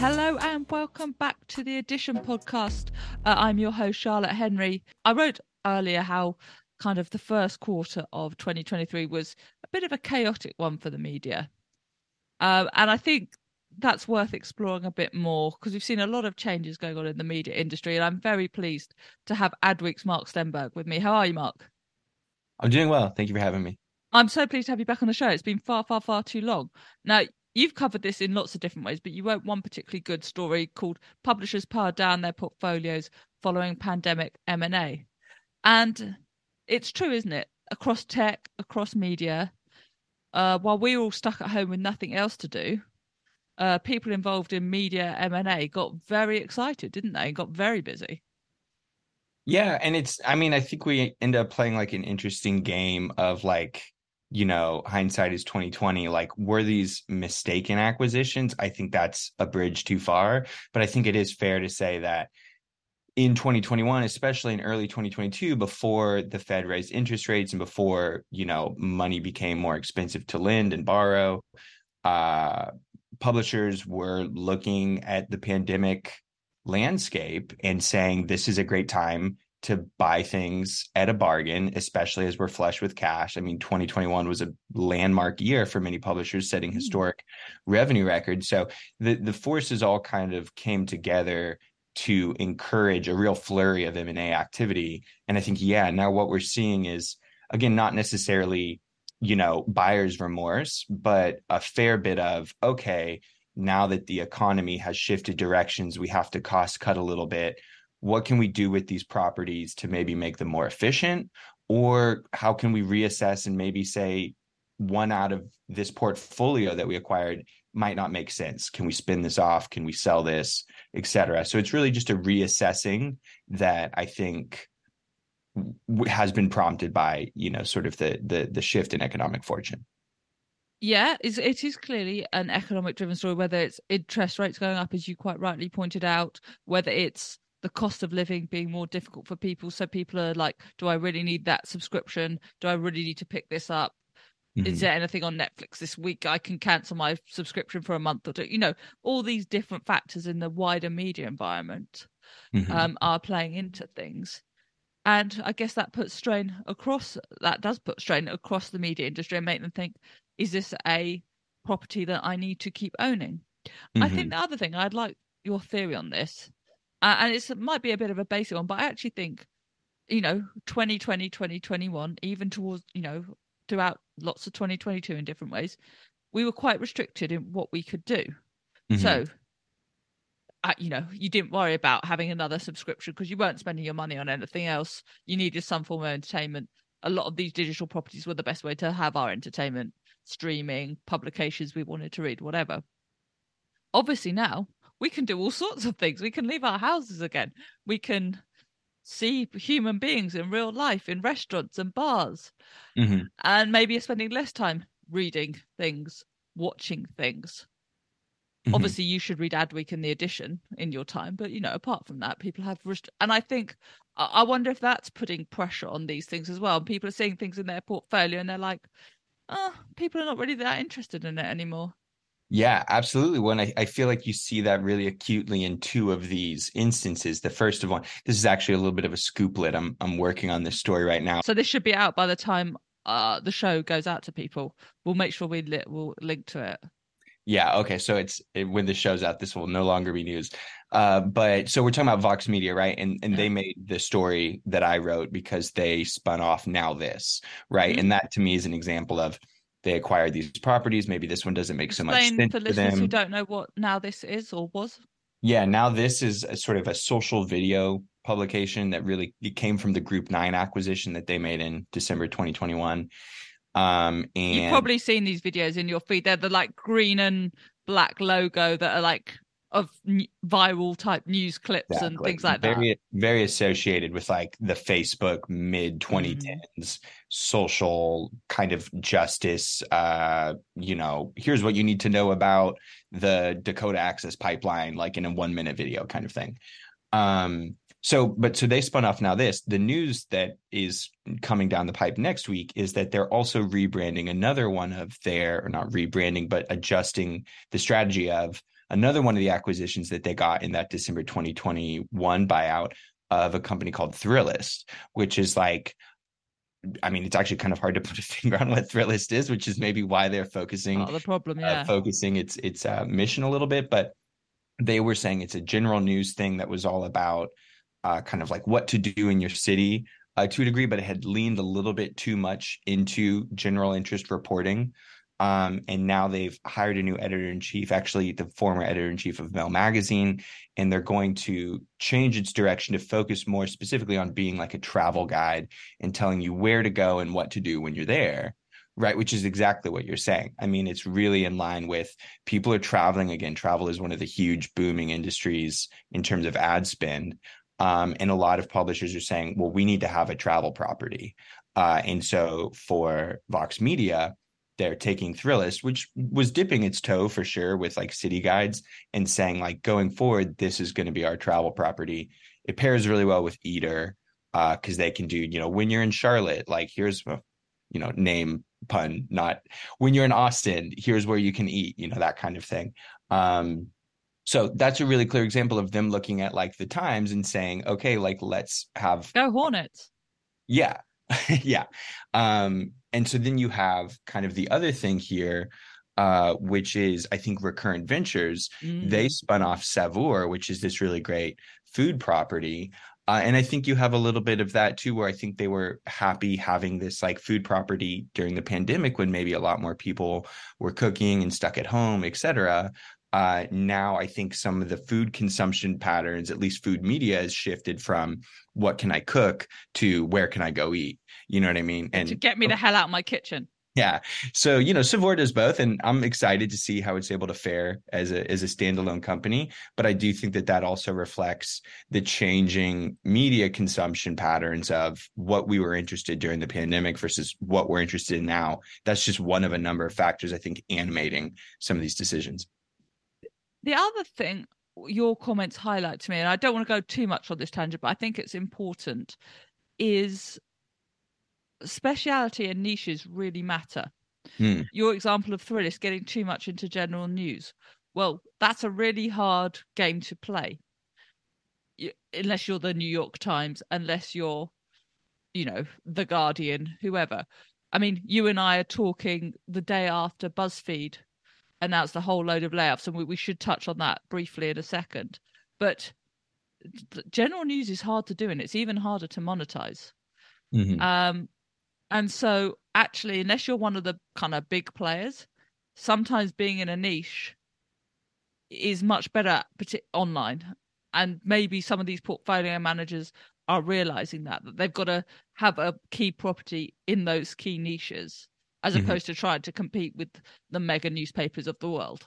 Hello and welcome back to the Addition podcast. Uh, I'm your host, Charlotte Henry. I wrote earlier how kind of the first quarter of 2023 was a bit of a chaotic one for the media. Uh, and I think that's worth exploring a bit more because we've seen a lot of changes going on in the media industry. And I'm very pleased to have Adweek's Mark Stenberg with me. How are you, Mark? I'm doing well. Thank you for having me. I'm so pleased to have you back on the show. It's been far, far, far too long. Now, you've covered this in lots of different ways, but you wrote one particularly good story called "Publishers Pare Down Their Portfolios Following Pandemic M&A," and it's true, isn't it? Across tech, across media, uh, while we are all stuck at home with nothing else to do, uh, people involved in media M&A got very excited, didn't they? Got very busy. Yeah, and it's I mean, I think we end up playing like an interesting game of like you know, hindsight is 2020. Like, were these mistaken acquisitions? I think that's a bridge too far. But I think it is fair to say that in 2021, especially in early 2022, before the Fed raised interest rates and before, you know, money became more expensive to lend and borrow, uh, publishers were looking at the pandemic landscape and saying this is a great time to buy things at a bargain, especially as we're flush with cash. I mean, 2021 was a landmark year for many publishers, setting mm. historic revenue records. So the the forces all kind of came together to encourage a real flurry of M&A activity. And I think, yeah, now what we're seeing is again, not necessarily, you know, buyer's remorse, but a fair bit of, okay, now that the economy has shifted directions, we have to cost cut a little bit what can we do with these properties to maybe make them more efficient? Or how can we reassess and maybe say one out of this portfolio that we acquired might not make sense. Can we spin this off? Can we sell this? Etc so it's really just a reassessing that i think has been prompted by you know sort of the the, the shift in economic fortune. Yeah, it's, it is clearly an economic driven story, whether it's interest rates going up, as you quite rightly pointed out, whether it's the cost of living being more difficult for people. So people are like, do I really need that subscription? Do I really need to pick this up? Mm-hmm. Is there anything on Netflix this week I can cancel my subscription for a month or two? You know, all these different factors in the wider media environment mm-hmm. um, are playing into things. And I guess that puts strain across, that does put strain across the media industry and make them think, is this a property that I need to keep owning? Mm-hmm. I think mm-hmm. the other thing I'd like your theory on this uh, and it might be a bit of a basic one, but I actually think, you know, 2020, 2021, even towards, you know, throughout lots of 2022 in different ways, we were quite restricted in what we could do. Mm-hmm. So, uh, you know, you didn't worry about having another subscription because you weren't spending your money on anything else. You needed some form of entertainment. A lot of these digital properties were the best way to have our entertainment, streaming, publications we wanted to read, whatever. Obviously, now we can do all sorts of things. We can leave our houses again. We can see human beings in real life in restaurants and bars. Mm-hmm. And maybe you're spending less time reading things, watching things. Mm-hmm. Obviously, you should read Adweek and the Addition in your time, but you know, apart from that, people have. Rest- and I think, I wonder if that's putting pressure on these things as well. People are seeing things in their portfolio and they're like, oh, people are not really that interested in it anymore. Yeah, absolutely. When I, I feel like you see that really acutely in two of these instances. The first of one, this is actually a little bit of a scooplet. I'm I'm working on this story right now. So this should be out by the time uh, the show goes out to people. We'll make sure we li- will link to it. Yeah. Okay. So it's it, when the show's out, this will no longer be news. Uh, but so we're talking about Vox Media, right? And and yeah. they made the story that I wrote because they spun off NowThis, right? Mm-hmm. And that to me is an example of they acquired these properties. Maybe this one doesn't make so much sense for listeners who don't know what NowThis is or was. Yeah, NowThis is a sort of a social video publication that really came from the Group Nine acquisition that they made in December 2021. Um, and you've probably seen these videos in your feed. They're the like green and black logo that are like of viral type news clips exactly. and things like very, that. Very associated with like the Facebook mid 2010s mm. social kind of justice. Uh, you know, here's what you need to know about the Dakota Access Pipeline, like in a one minute video kind of thing. Um, so, but so they spun off NowThis. The news that is coming down the pipe next week is that they're also rebranding another one of their, or not rebranding, but adjusting the strategy of another one of the acquisitions that they got in that December 2021 buyout of a company called Thrillist, which is like I mean, it's actually kind of hard to put a finger on what Thrillist is, which is maybe why they're focusing oh, the problem, yeah, uh, focusing its its uh, mission a little bit. But they were saying it's a general news thing that was all about uh, kind of like what to do in your city uh, to a degree, but it had leaned a little bit too much into general interest reporting. Um, and now they've hired a new editor in chief, actually the former editor in chief of Mail Magazine, and they're going to change its direction to focus more specifically on being like a travel guide and telling you where to go and what to do when you're there. Right, which is exactly what you're saying. I mean, it's really in line with people are traveling again. Travel is one of the huge booming industries in terms of ad spend. Um, and a lot of publishers are saying, well, we need to have a travel property. Uh, and so for Vox Media, they're taking Thrillist, which was dipping its toe for sure with like city guides and saying like going forward, this is going to be our travel property. It pairs really well with Eater because uh, they can do, you know, when you're in Charlotte, like here's, you know, name pun, not when you're in Austin, here's where you can eat, you know, that kind of thing. Um, so that's a really clear example of them looking at like the times and saying, okay, like let's have go Hornets. Yeah. yeah. Um, and so then you have kind of the other thing here, uh, which is I think Recurrent Ventures. Mm. They spun off Saveur, which is this really great food property. Uh, and I think you have a little bit of that too, where I think they were happy having this like food property during the pandemic when maybe a lot more people were cooking and stuck at home, et cetera uh, now I think some of the food consumption patterns, at least food media, has shifted from what can I cook to where can I go eat. You know what I mean? And to get me the hell out of my kitchen. Yeah. So, you know, Saveur does both, and I'm excited to see how it's able to fare as a as a standalone company. But I do think that that also reflects the changing media consumption patterns of what we were interested during the pandemic versus what we're interested in now. That's just one of a number of factors I think animating some of these decisions. The other thing your comments highlight to me, and I don't want to go too much on this tangent, but I think it's important, is speciality and niches really matter. Hmm. Your example of Thrillist getting too much into general news. Well, that's a really hard game to play. You, unless you're the New York Times, unless you're, you know, The Guardian, whoever. I mean, you and I are talking the day after BuzzFeed announced a whole load of layoffs, and we, we should touch on that briefly in a second. But general news is hard to do, and it's even harder to monetize. Mm-hmm. Um, and so, actually, unless you're one of the kind of big players, sometimes being in a niche is much better online. And maybe some of these portfolio managers are realizing that that they've got to have a key property in those key niches as mm-hmm. opposed to trying to compete with the mega newspapers of the world.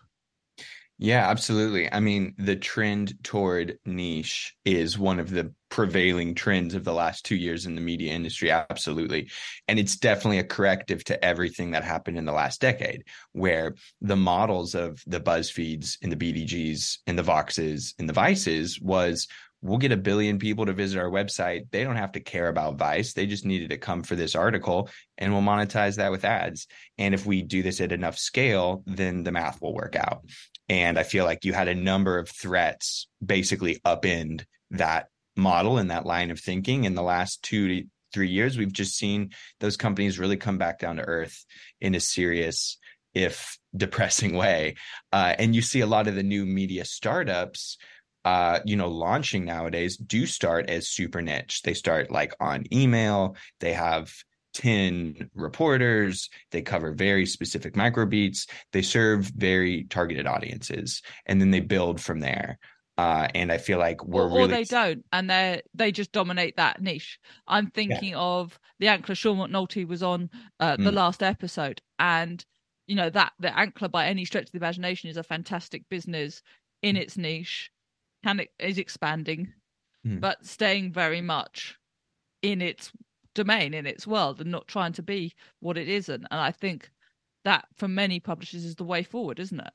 Yeah, absolutely. I mean, the trend toward niche is one of the prevailing trends of the last two years in the media industry. Absolutely. And it's definitely a corrective to everything that happened in the last decade, where the models of the BuzzFeeds and the BDGs and the Voxes and the Vices was we'll get a billion people to visit our website. They don't have to care about Vice. They just needed to come for this article and we'll monetize that with ads. And if we do this at enough scale, then the math will work out. And I feel like you had a number of threats basically upend that model and that line of thinking in the last two to three years. We've just seen those companies really come back down to earth in a serious, if depressing way. Uh, and you see a lot of the new media startups uh, you know, launching nowadays do start as super niche. They start like on email, they have 10 reporters, they cover very specific microbeats, they serve very targeted audiences, and then they build from there. Uh, and I feel like we're or, really... or they don't, and they they just dominate that niche. I'm thinking yeah. of the Ankler Sean McNulty was on uh, the mm. last episode, and you know that the Ankler by any stretch of the imagination is a fantastic business in its niche can is expanding, mm. but staying very much in its domain, in its world, and not trying to be what it isn't. And I think that for many publishers is the way forward, isn't it?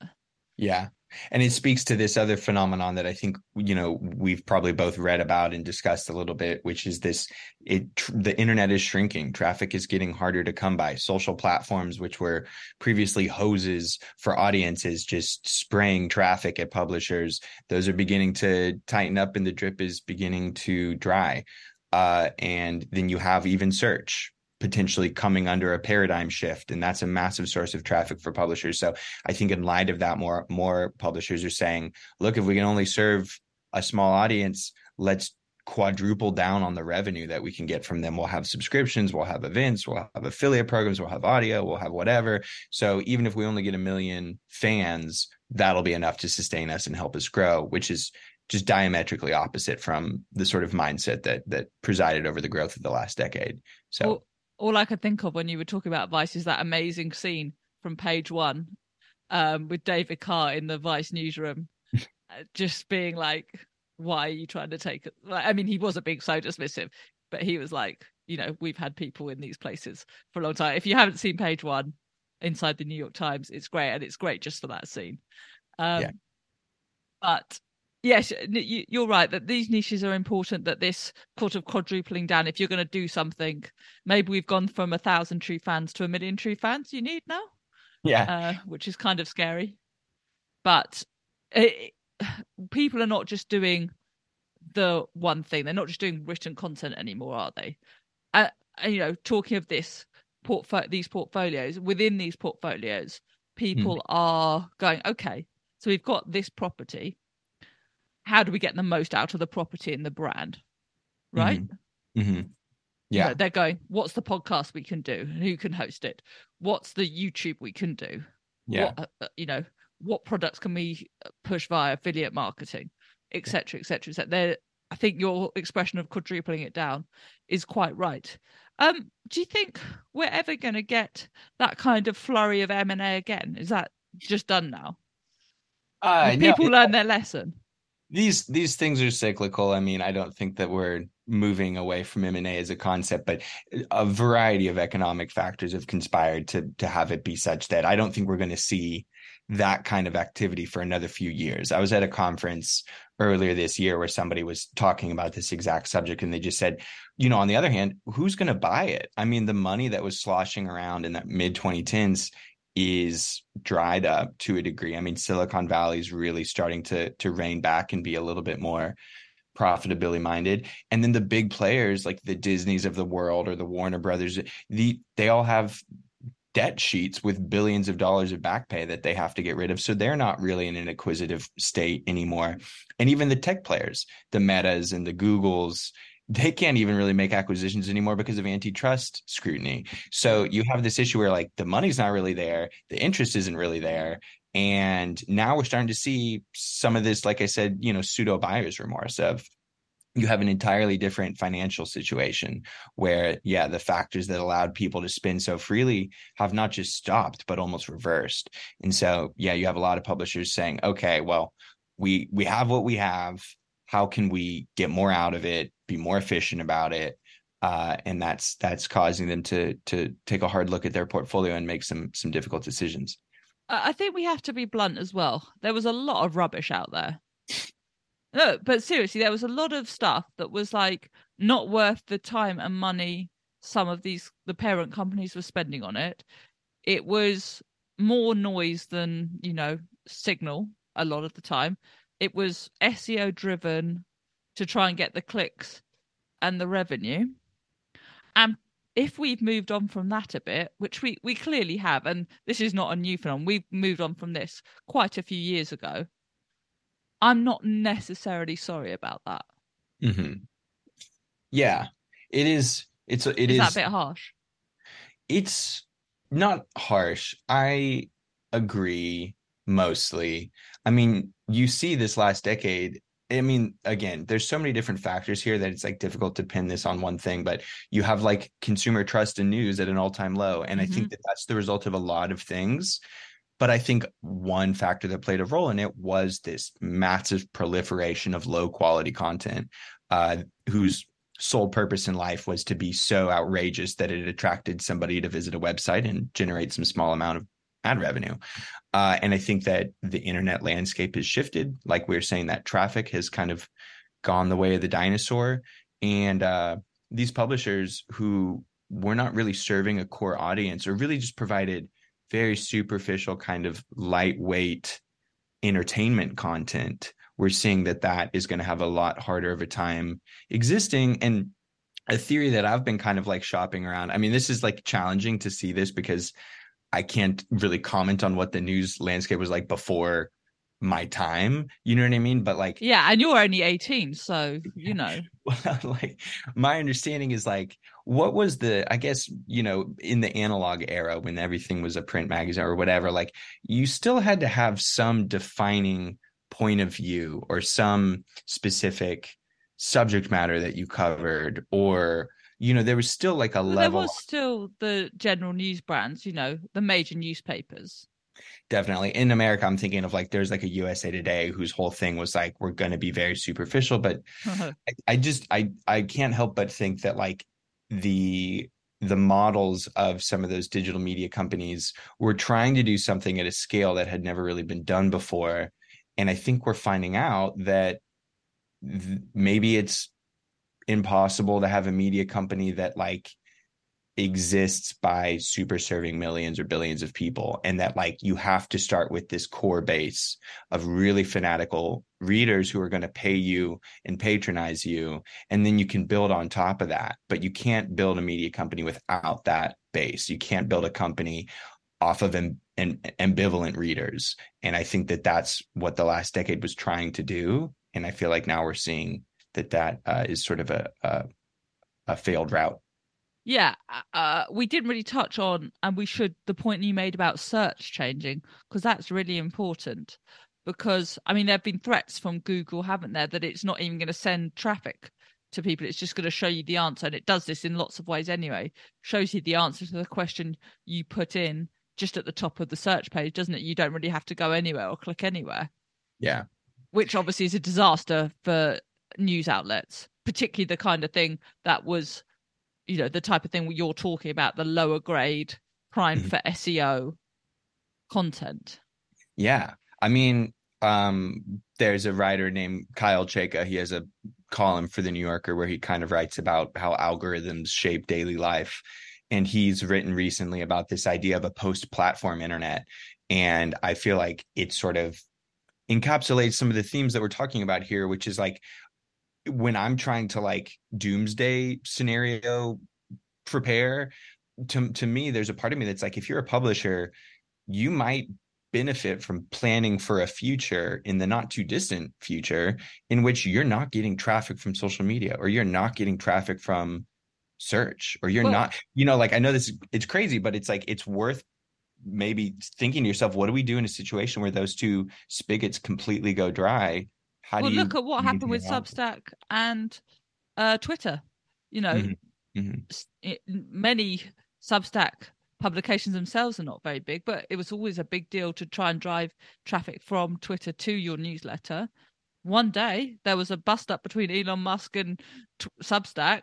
Yeah. And it speaks to this other phenomenon that i think you know we've probably both read about and discussed a little bit which is this it the internet is shrinking. Traffic is getting harder to come by. Social platforms which were previously hoses for audiences just spraying traffic at publishers. Those are beginning to tighten up and the drip is beginning to dry. Uh, and then you have even search potentially coming under a paradigm shift and that's a massive source of traffic for publishers. So i think in light of that more more publishers are saying look if we can only serve a small audience let's quadruple down on the revenue that we can get from them. We'll have subscriptions we'll have events we'll have affiliate programs we'll have audio we'll have whatever. So even if we only get a million fans that'll be enough to sustain us and help us grow which is just diametrically opposite from the sort of mindset that that presided over the growth of the last decade. So well, all I could think of when you were talking about Vice is that amazing scene from page one um, with David Carr in the Vice newsroom, uh, just being like, why are you trying to take it? I mean, he wasn't being so dismissive, but he was like, you know, we've had people in these places for a long time. If you haven't seen page one inside the New York Times, it's great. And it's great just for that scene. Um, yeah. But yes, you're right that these niches are important. That this sort of quadrupling down, if you're going to do something, maybe we've gone from a thousand true fans to a million true fans. You need now, yeah, uh, which is kind of scary. But it, people are not just doing the one thing; they're not just doing written content anymore, are they? Uh, and, you know, talking of this portfolio, these portfolios within these portfolios, people mm. are going, okay, so we've got this property how do we get the most out of the property and the brand? Right? Mm-hmm. Mm-hmm. yeah. Know, they're going what's the podcast we can do? Who can host it? What's the youtube we can do? Yeah. What, uh, uh you know what products can we uh, push via affiliate marketing? Etc etc etc there i think your expression of quadrupling it down is quite right. Um do you think we're ever going to get that kind of flurry of m&a again? Is that just done now? Uh, people no, learn their lesson these these things are cyclical. I mean, I don't think that we're moving away from M&A as a concept, but a variety of economic factors have conspired to to have it be such that I don't think we're going to see that kind of activity for another few years. I was at a conference earlier this year where somebody was talking about this exact subject and they just said, you know, on the other hand, who's going to buy it? I mean, the money that was sloshing around in that mid 2010s is dried up to a degree. I mean, Silicon Valley is really starting to to rein back and be a little bit more profitability minded. And then the big players like the Disneys of the world or the Warner Brothers, the they all have debt sheets with billions of dollars of back pay that they have to get rid of. So they're not really in an acquisitive state anymore. And even the tech players, the Metas and the Googles they can't even really make acquisitions anymore because of antitrust scrutiny. So you have this issue where like the money's not really there, the interest isn't really there. And now we're starting to see some of this, like I said, you know, pseudo buyer's remorse of you have an entirely different financial situation where, yeah, the factors that allowed people to spend so freely have not just stopped, but almost reversed. And so, yeah, you have a lot of publishers saying, okay, well, we we have what we have how can we get more out of it be more efficient about it uh, and that's that's causing them to to take a hard look at their portfolio and make some some difficult decisions. I think we have to be blunt as well. There was a lot of rubbish out there. No but seriously there was a lot of stuff that was like not worth the time and money some of these the parent companies were spending on it. It was more noise than you know signal a lot of the time it was SEO driven to try and get the clicks and the revenue. And if we've moved on from that a bit, which we, we clearly have, and this is not a new phenomenon, we've moved on from this quite a few years ago. I'm not necessarily sorry about that. Mm-hmm. Yeah, it is. It's it is, is that a bit harsh. It's not harsh. I agree mostly. I mean, you see this last decade. I mean, again, there's so many different factors here that it's like difficult to pin this on one thing, but you have like consumer trust in news at an all time low. And mm-hmm. I think mm-hmm. that that's the result of a lot of things. But I think one factor that played a role in it was this massive proliferation of low quality content, uh, whose sole purpose in life was to be so outrageous that it attracted somebody to visit a website and generate some small amount of ad revenue. Uh, and I think that the internet landscape has shifted. Like we are saying, that traffic has kind of gone the way of the dinosaur. And uh, these publishers who were not really serving a core audience or really just provided very superficial, kind of lightweight entertainment content, we're seeing that that is going to have a lot harder of a time existing. And a theory that I've been kind of like shopping around. I mean, this is like challenging to see this because I can't really comment on what the news landscape was like before my time. You know what I mean? But like, yeah, and you're only 18, so you know. well, like, my understanding is like, what was the, I guess, you know, in the analog era when everything was a print magazine or whatever, like, you still had to have some defining point of view or some specific subject matter that you covered or you know there was still like a well, level there was still the general news brands you know the major newspapers. Definitely. In america i'm thinking of like there's like a usa today whose whole thing was like we're going to be very superficial but I, I just i i can't help but think that like the the models of some of those digital media companies were trying to do something at a scale that had never really been done before and i think we're finding out that th- maybe it's impossible to have a media company that like exists by super serving millions or billions of people and that like you have to start with this core base of really fanatical readers who are going to pay you and patronize you and then you can build on top of that. But you can't build a media company without that base. You can't build a company off of am- ambivalent readers. And i think that that's what the last decade was trying to do. And I feel like now we're seeing that that uh, is sort of a, a, a failed route. Yeah, uh, uh, we didn't really touch on, and we should, the point you made about search changing, because that's really important. Because, I mean, there have been threats from Google, haven't there, that it's not even going to send traffic to people. It's just going to show you the answer. And it does this in lots of ways anyway. Shows you the answer to the question you put in just at the top of the search page, doesn't it? You don't really have to go anywhere or click anywhere. Yeah which obviously is a disaster for news outlets, particularly the kind of thing that was, you know, the type of thing you're talking about, the lower grade prime mm-hmm. for SEO content. Yeah. I mean, um, there's a writer named Kyle Chayka. He has a column for the New Yorker where he kind of writes about how algorithms shape daily life. And he's written recently about this idea of a post platform internet. And I feel like it sort of encapsulates some of the themes that we're talking about here, which is like when I'm trying to like doomsday scenario prepare, to to me, there's a part of me that's like, if you're a publisher, you might benefit from planning for a future in the not too distant future in which you're not getting traffic from social media or you're not getting traffic from search or you're well, not you know like i know this it's crazy but it's like it's worth maybe thinking to yourself, what do we do in a situation where those two spigots completely go dry? How well, look at what happened with Substack and uh, Twitter? You know, mm-hmm. Mm-hmm. It, many Substack publications themselves are not very big, but it was always a big deal to try and drive traffic from Twitter to your newsletter. One day there was a bust up between Elon Musk and t- Substack.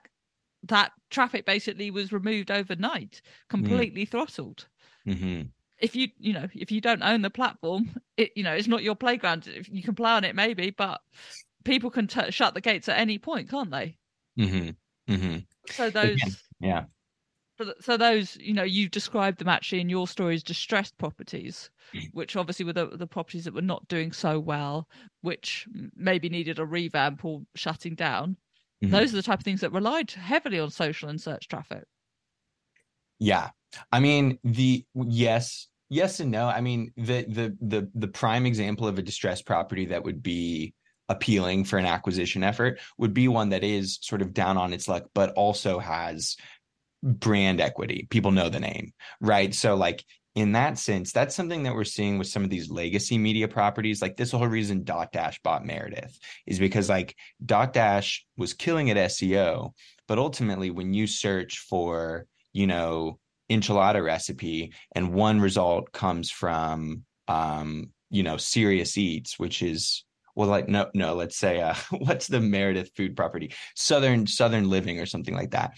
That traffic basically was removed overnight, completely mm. throttled. Mm-hmm. If you you know if you don't own the platform, it you know it's not your playground. If you can play on it maybe, but people can t- shut the gates at any point, can't they? Mm-hmm. Mm-hmm. So those Again, yeah. So, so those you know you described them actually in your story as distressed properties, mm. which obviously were the, the properties that were not doing so well, which maybe needed a revamp or shutting down. Mm-hmm. Those are the type of things that relied heavily on social and search traffic. Yeah, I mean, the yes, yes and no. I mean, the the the the prime example of a distressed property that would be appealing for an acquisition effort would be one that is sort of down on its luck, but also has brand equity. People know the name, right? So like in that sense, that's something that we're seeing with some of these legacy media properties. Like this whole reason Dotdash bought Meredith is because like Dotdash was killing at SEO, but ultimately when you search for, you know, enchilada recipe and one result comes from um you know serious eats which is well like no no let's say uh what's the meredith food property southern southern living or something like that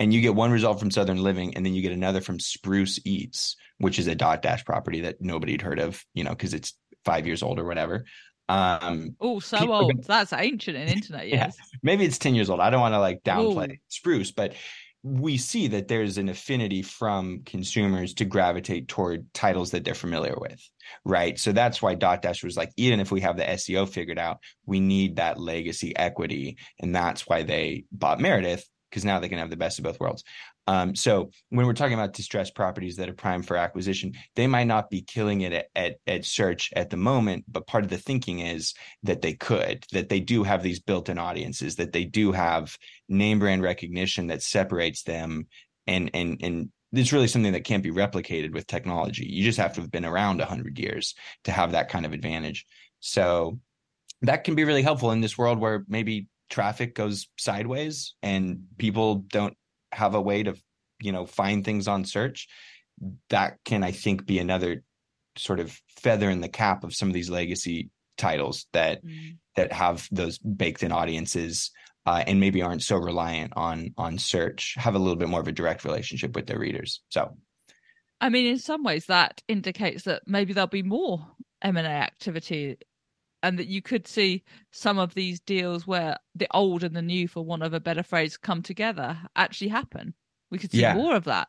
and you get one result from Southern Living, and then you get another from Spruce Eats, which is a Dotdash property that nobody had heard of, you know, because it's five years old or whatever. Um, oh, so old. That's ancient in internet. Yes. yeah, maybe it's 10 years old. I don't want to like downplay Ooh. Spruce, but we see that there's an affinity from consumers to gravitate toward titles that they're familiar with, right? So that's why Dotdash was like, even if we have the SEO figured out, we need that legacy equity. And that's why they bought Meredith, because now they can have the best of both worlds. Um, so when we're talking about distressed properties that are prime for acquisition, they might not be killing it at, at, at, search at the moment, but part of the thinking is that they could, that they do have these built-in audiences, that they do have name brand recognition that separates them, and and and it's really something that can't be replicated with technology. You just have to have been around hundred years to have that kind of advantage. So that can be really helpful in this world where maybe traffic goes sideways and people don't have a way to you know find things on search that can i think be another sort of feather in the cap of some of these legacy titles that mm. that have those baked in audiences uh, and maybe aren't so reliant on on search have a little bit more of a direct relationship with their readers so i mean in some ways that indicates that maybe there'll be more m&a activity and that you could see some of these deals where the old and the new, for want of a better phrase, come together actually happen. We could see yeah. more of that.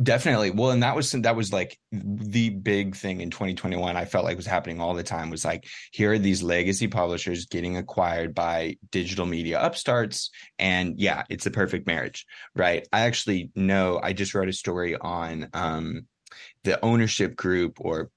Definitely. Well, and that was that was like the big thing in 2021. I felt like was happening all the time was like here are these legacy publishers getting acquired by digital media upstarts and yeah, it's a perfect marriage, right? I actually know I just wrote a story on um the ownership group or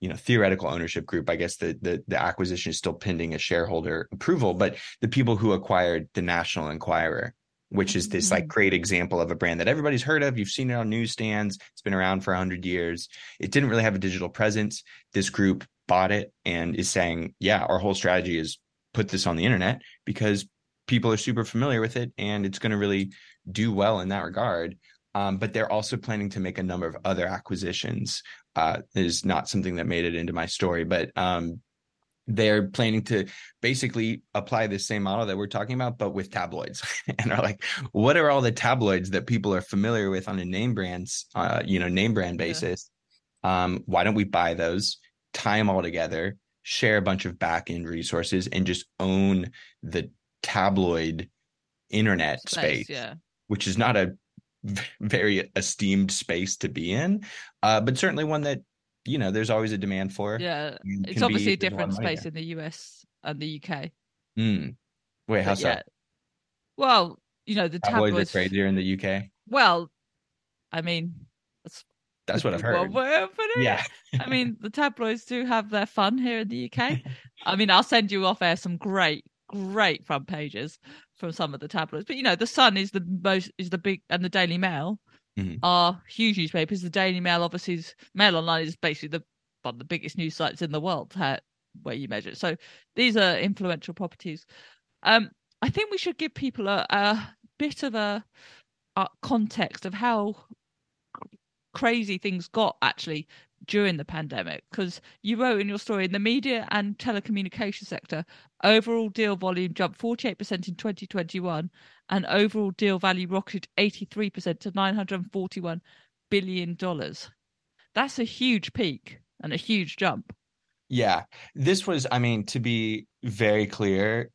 you know theoretical ownership group i guess the, the the acquisition is still pending a shareholder approval but the people who acquired the national enquirer which is this like mm-hmm. great example of a brand that everybody's heard of. You've seen it on newsstands. It's been around for 100 years. It didn't really have a digital presence. This group bought it and is saying yeah our whole strategy is put this on the internet because people are super familiar with it and it's going to really do well in that regard. Um, but they're also planning to make a number of other acquisitions uh, is not something that made it into my story, but um, they're planning to basically apply the same model that we're talking about, but with tabloids. and are like, what are all the tabloids that people are familiar with on a name brands, uh, you know, name brand basis? Yeah. Um, why don't we buy those, tie them all together, share a bunch of back end resources, and just own the tabloid internet space, space yeah. which is not a very esteemed space to be in, uh, but certainly one that you know there's always a demand for. Yeah, it's obviously a different space in the US and the UK. Mm. Wait, how but so? Yeah. Well, you know the tabloids, tabloids are crazier in the UK. Well, I mean, that's that's what I've heard. Yeah, I mean the tabloids do have their fun here in the UK. I mean, I'll send you off air some great, great front pages from some of the tabloids. But you know, the Sun is the most is the big, and the Daily Mail mm-hmm. are huge newspapers. The Daily Mail, obviously, is Mail Online is basically the one of the biggest news sites in the world how, where you measure it. So these are influential properties. Um, I think we should give people a, a bit of a, a context of how crazy things got actually during the pandemic because you wrote in your story in the media and telecommunication sector overall deal volume jumped 48% in 2021 and overall deal value rocketed 83% to 941 billion dollars. That's a huge peak and a huge jump. Yeah. This was i mean to be very clear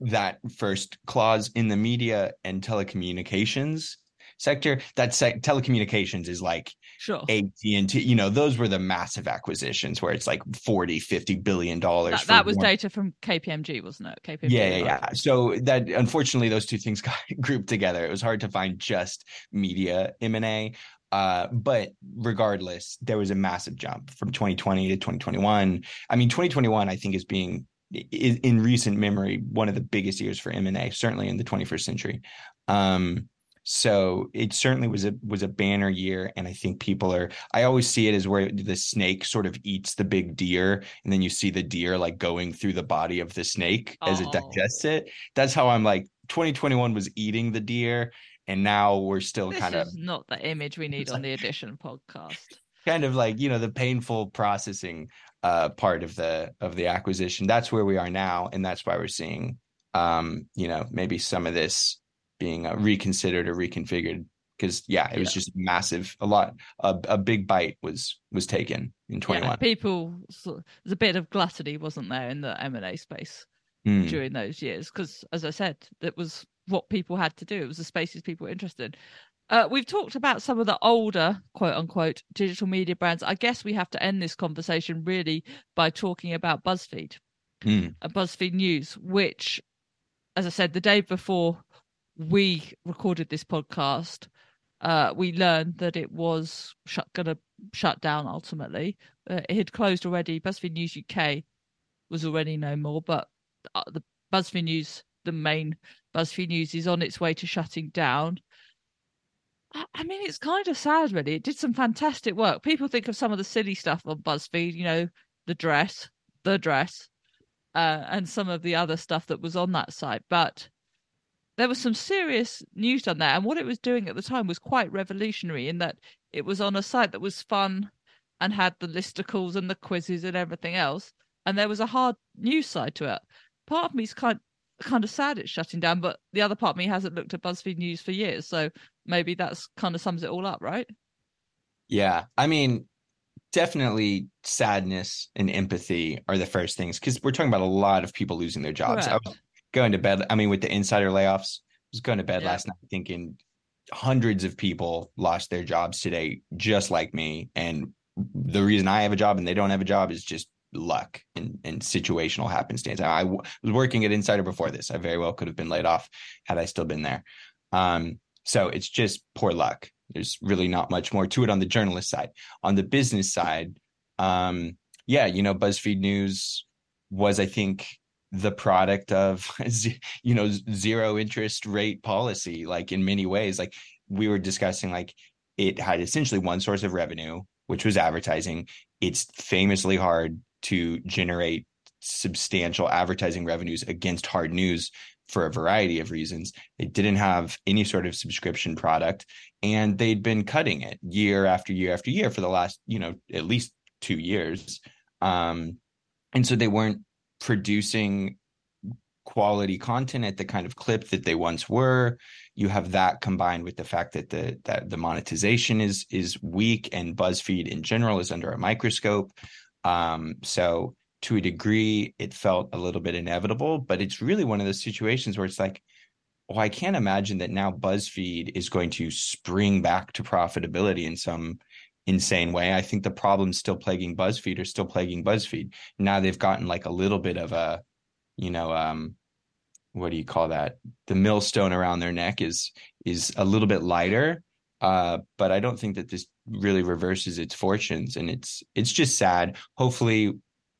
that first clause in the media and telecommunications sector that se- telecommunications is like sure AT&T you know those were the massive acquisitions where it's like 40 50 billion dollars that, that was one. data from KPMG wasn't it KPMG yeah yeah yeah so that unfortunately those two things got grouped together it was hard to find just media M&A uh, but regardless, there was a massive jump from 2020 to 2021. I mean, 2021, I think, is being in recent memory one of the biggest years for M&A, certainly in the 21st century. Um, so it certainly was a was a banner year, and I think people are. I always see it as where the snake sort of eats the big deer, and then you see the deer like going through the body of the snake oh. as it digests it. That's how I'm like. 2021 was eating the deer, and now we're still this kind of not the image we need on the Addition podcast. Kind of like you know the painful processing uh, part of the of the acquisition. That's where we are now, and that's why we're seeing um, you know maybe some of this being uh, reconsidered or reconfigured because yeah, it was Yeah. just massive. A lot, a, a big bite was was taken in 21 Yeah, people. There's a bit of gluttony, wasn't there, in the M and A space Hmm. during those years? Because, as I said, that was what people had to do. It was the spaces people were interested. in. Uh, we've talked about some of the older, quote unquote, digital media brands. I guess we have to end this conversation really by talking about BuzzFeed. Hmm. uh, BuzzFeed News, which, as I said, the day before we recorded this podcast, uh, we learned that it was shut, gonna shut down ultimately. Uh, it had closed already. BuzzFeed News UK was already no more, but uh, the BuzzFeed News, the main BuzzFeed News, is on its way to shutting down. I- I mean, it's kind of sad, really. It did some fantastic work. People think of some of the silly stuff on BuzzFeed, you know, the dress, the dress, uh, and some of the other stuff that was on that site. But there was some serious news done there. And what it was doing at the time was quite revolutionary in that it was on a site that was fun and had the listicles and the quizzes and everything else. And there was a hard news side to it. Part of me's kind kind of sad it's shutting down, but the other part of me hasn't looked at BuzzFeed News for years. So maybe that's kind of sums it all up, right? Yeah, I mean, definitely sadness and empathy are the first things because we're talking about a lot of people losing their jobs. I was going to bed. I mean, with the insider layoffs, I was going to bed Yeah. last night thinking hundreds of people lost their jobs today, just like me. And the reason I have a job and they don't have a job is just luck and, and situational happenstance. I was working at Insider before this. I very well could have been laid off had I still been there. Um, so it's just poor luck. There's really not much more to it on the journalist side. On the business side, um, yeah, you know, BuzzFeed News was, I think, the product of you know zero interest rate policy. Like in many ways, like we were discussing, like it had essentially one source of revenue, which was advertising. It's famously hard to generate substantial advertising revenues against hard news for a variety of reasons. They didn't have any sort of subscription product and they'd been cutting it year after year after year for the last, you know, at least 2 years. Um and so they weren't producing quality content at the kind of clip that they once were. You have that combined with the fact that the that the monetization is is weak and buzzfeed in general is under a microscope. Um so to a degree it felt a little bit inevitable but it's really one of those situations where it's like well i can't imagine that now buzzfeed is going to spring back to profitability in some insane way. I think the problems still plaguing buzzfeed are still plaguing buzzfeed. Now they've gotten like a little bit of a you know um what do you call that? The millstone around their neck is is a little bit lighter uh but i don't think that this really reverses its fortunes. And it's it's just sad. Hopefully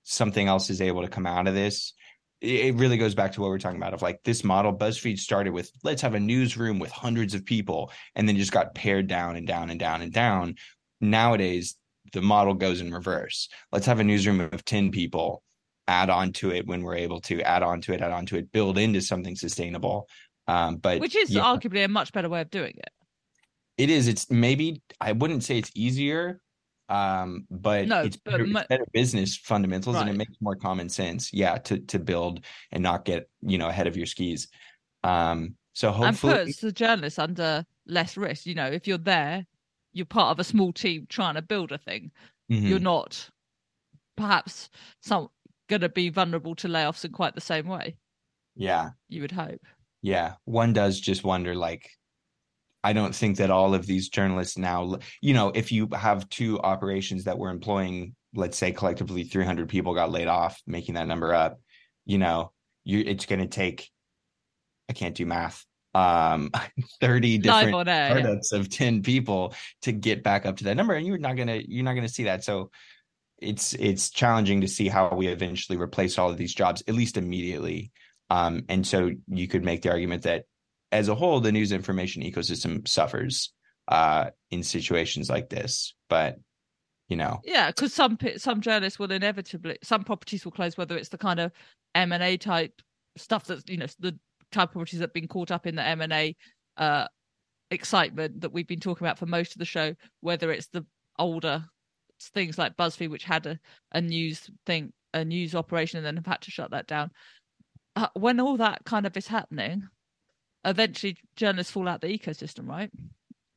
something else is able to come out of this. It it really goes back to what we're talking about of like this model buzzfeed started with let's have a newsroom with hundreds of people and then just got pared down and down and down and down nowadays the model goes in reverse. Let's have a newsroom of 10 people add on to it when we're able to add on to it add on to it build into something sustainable. Um but Which is yeah, arguably a much better way of doing it. it is. It's maybe i wouldn't say it's easier um but No, it's but better, mu- it's better business fundamentals and it makes more common sense yeah to to build and not get you know ahead of your skis. Um so and puts the journalists under less risk. You know, if you're there, you're part of a small team trying to build a thing. Mhm. You're not perhaps some going to be vulnerable to layoffs in quite the same way. yeah You would hope. Yeah, one does just wonder like I don't think that all of these journalists now, you know, if you have two operations that were employing, let's say collectively 300 people got laid off, making that number up, you know, you it's going to take I can't do math. Um 30 different yeah. startups of 10 people to get back up to that number and you're not going to you're not going to see that. So it's it's challenging to see how we eventually replace all of these jobs at least immediately. Um, and so you could make the argument that as a whole, the news information ecosystem suffers uh, in situations like this. But you know, Yeah, because some some journalists will inevitably some properties will close, whether it's the kind of M and A type stuff that's you know the type of properties that have been caught up in the M and A uh, excitement that we've been talking about for most of the show, whether it's the older things like BuzzFeed, which had a, a news thing, a news operation, and then have had to shut that down. Uh, when all that kind of is happening, eventually journalists fall out the ecosystem, right?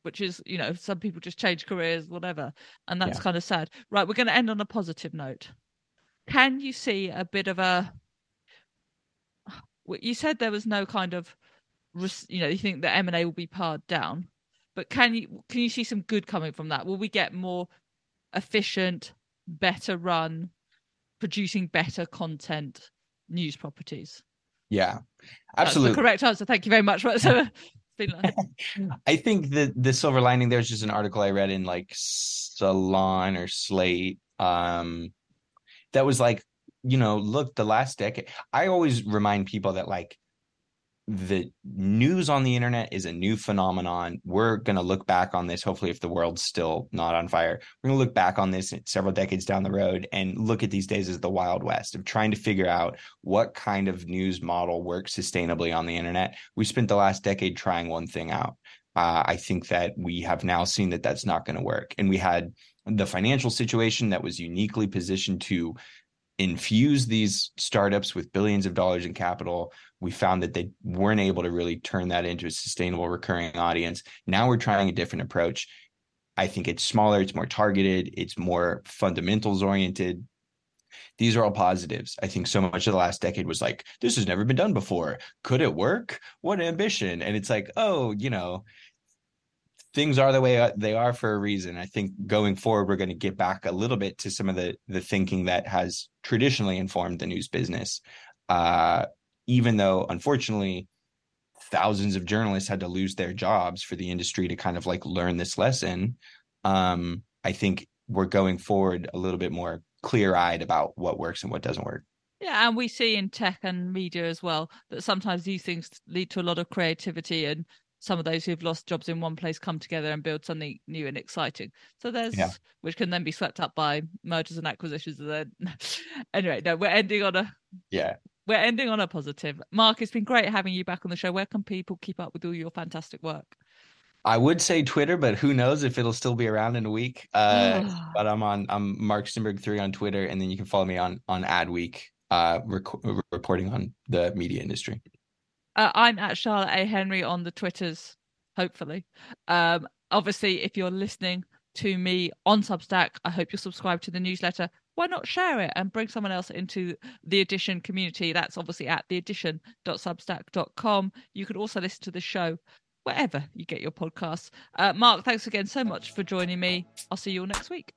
Which is, you know, some people just change careers, whatever, and that's Yeah. kind of sad. Right, we're going to end on a positive note. Can you see a bit of a? You said there was no kind of, you know, you think that M and A will be pared down, but can you can you see some good coming from that? Will we get more efficient, better run, producing better content news properties? Yeah, That's absolutely. the correct answer. Thank you very much. So, it's like, I think the the silver lining there's just an article I read in like Salon or Slate um that was like, you know, look, the last decade. I always remind people that like the news on the internet is a new phenomenon. We're going to look back on this hopefully if the world's still not on fire. We're going to look back on this several decades down the road and look at these days as the wild west of trying to figure out what kind of news model works sustainably on the internet. We spent the last decade trying one thing out. Uh, I think that we have now seen that that's not going to work. And we had the financial situation that was uniquely positioned to infuse these startups with billions of dollars in capital. We found that they weren't able to really turn that into a sustainable recurring audience. Now we're trying a different approach. I think it's smaller, it's more targeted, it's more fundamentals oriented. These are all positives. I think so much of the last decade was like, this has never been done before. Could it work? What ambition? And it's like, oh, you know, things are the way they are for a reason. I think going forward, we're going to get back a little bit to some of the the thinking that has traditionally informed the news business. Uh, even though, unfortunately, thousands of journalists had to lose their jobs for the industry to kind of like learn this lesson. Um, I think we're going forward a little bit more clear eyed about what works and what doesn't work. yeah, and we see in tech and media as well that sometimes these things lead to a lot of creativity and some of those who've lost jobs in one place come together and build something new and exciting. So there's Yeah. which can then be swept up by mergers and acquisitions. And then anyway, no, we're ending on a Yeah. we're ending on a positive. Mark, it's been great having you back on the show. Where can people keep up with all your fantastic work? I would say Twitter, but who knows if it'll still be around in a week. Uh, but I'm on I'm Mark Stenberg three on Twitter, and then you can follow me on on Adweek, uh, rec- reporting on the media industry. Uh, I'm at Charlotte A. Henry on the Twitters, hopefully. Um, obviously, if you're listening to me on Substack, I hope you'll subscribe to the newsletter. Why not share it and bring someone else into the Addition community? That's obviously at theaddition.substack.com. You can also listen to the show wherever you get your podcasts. Uh, Mark, thanks again so much for joining me. I'll see you all next week.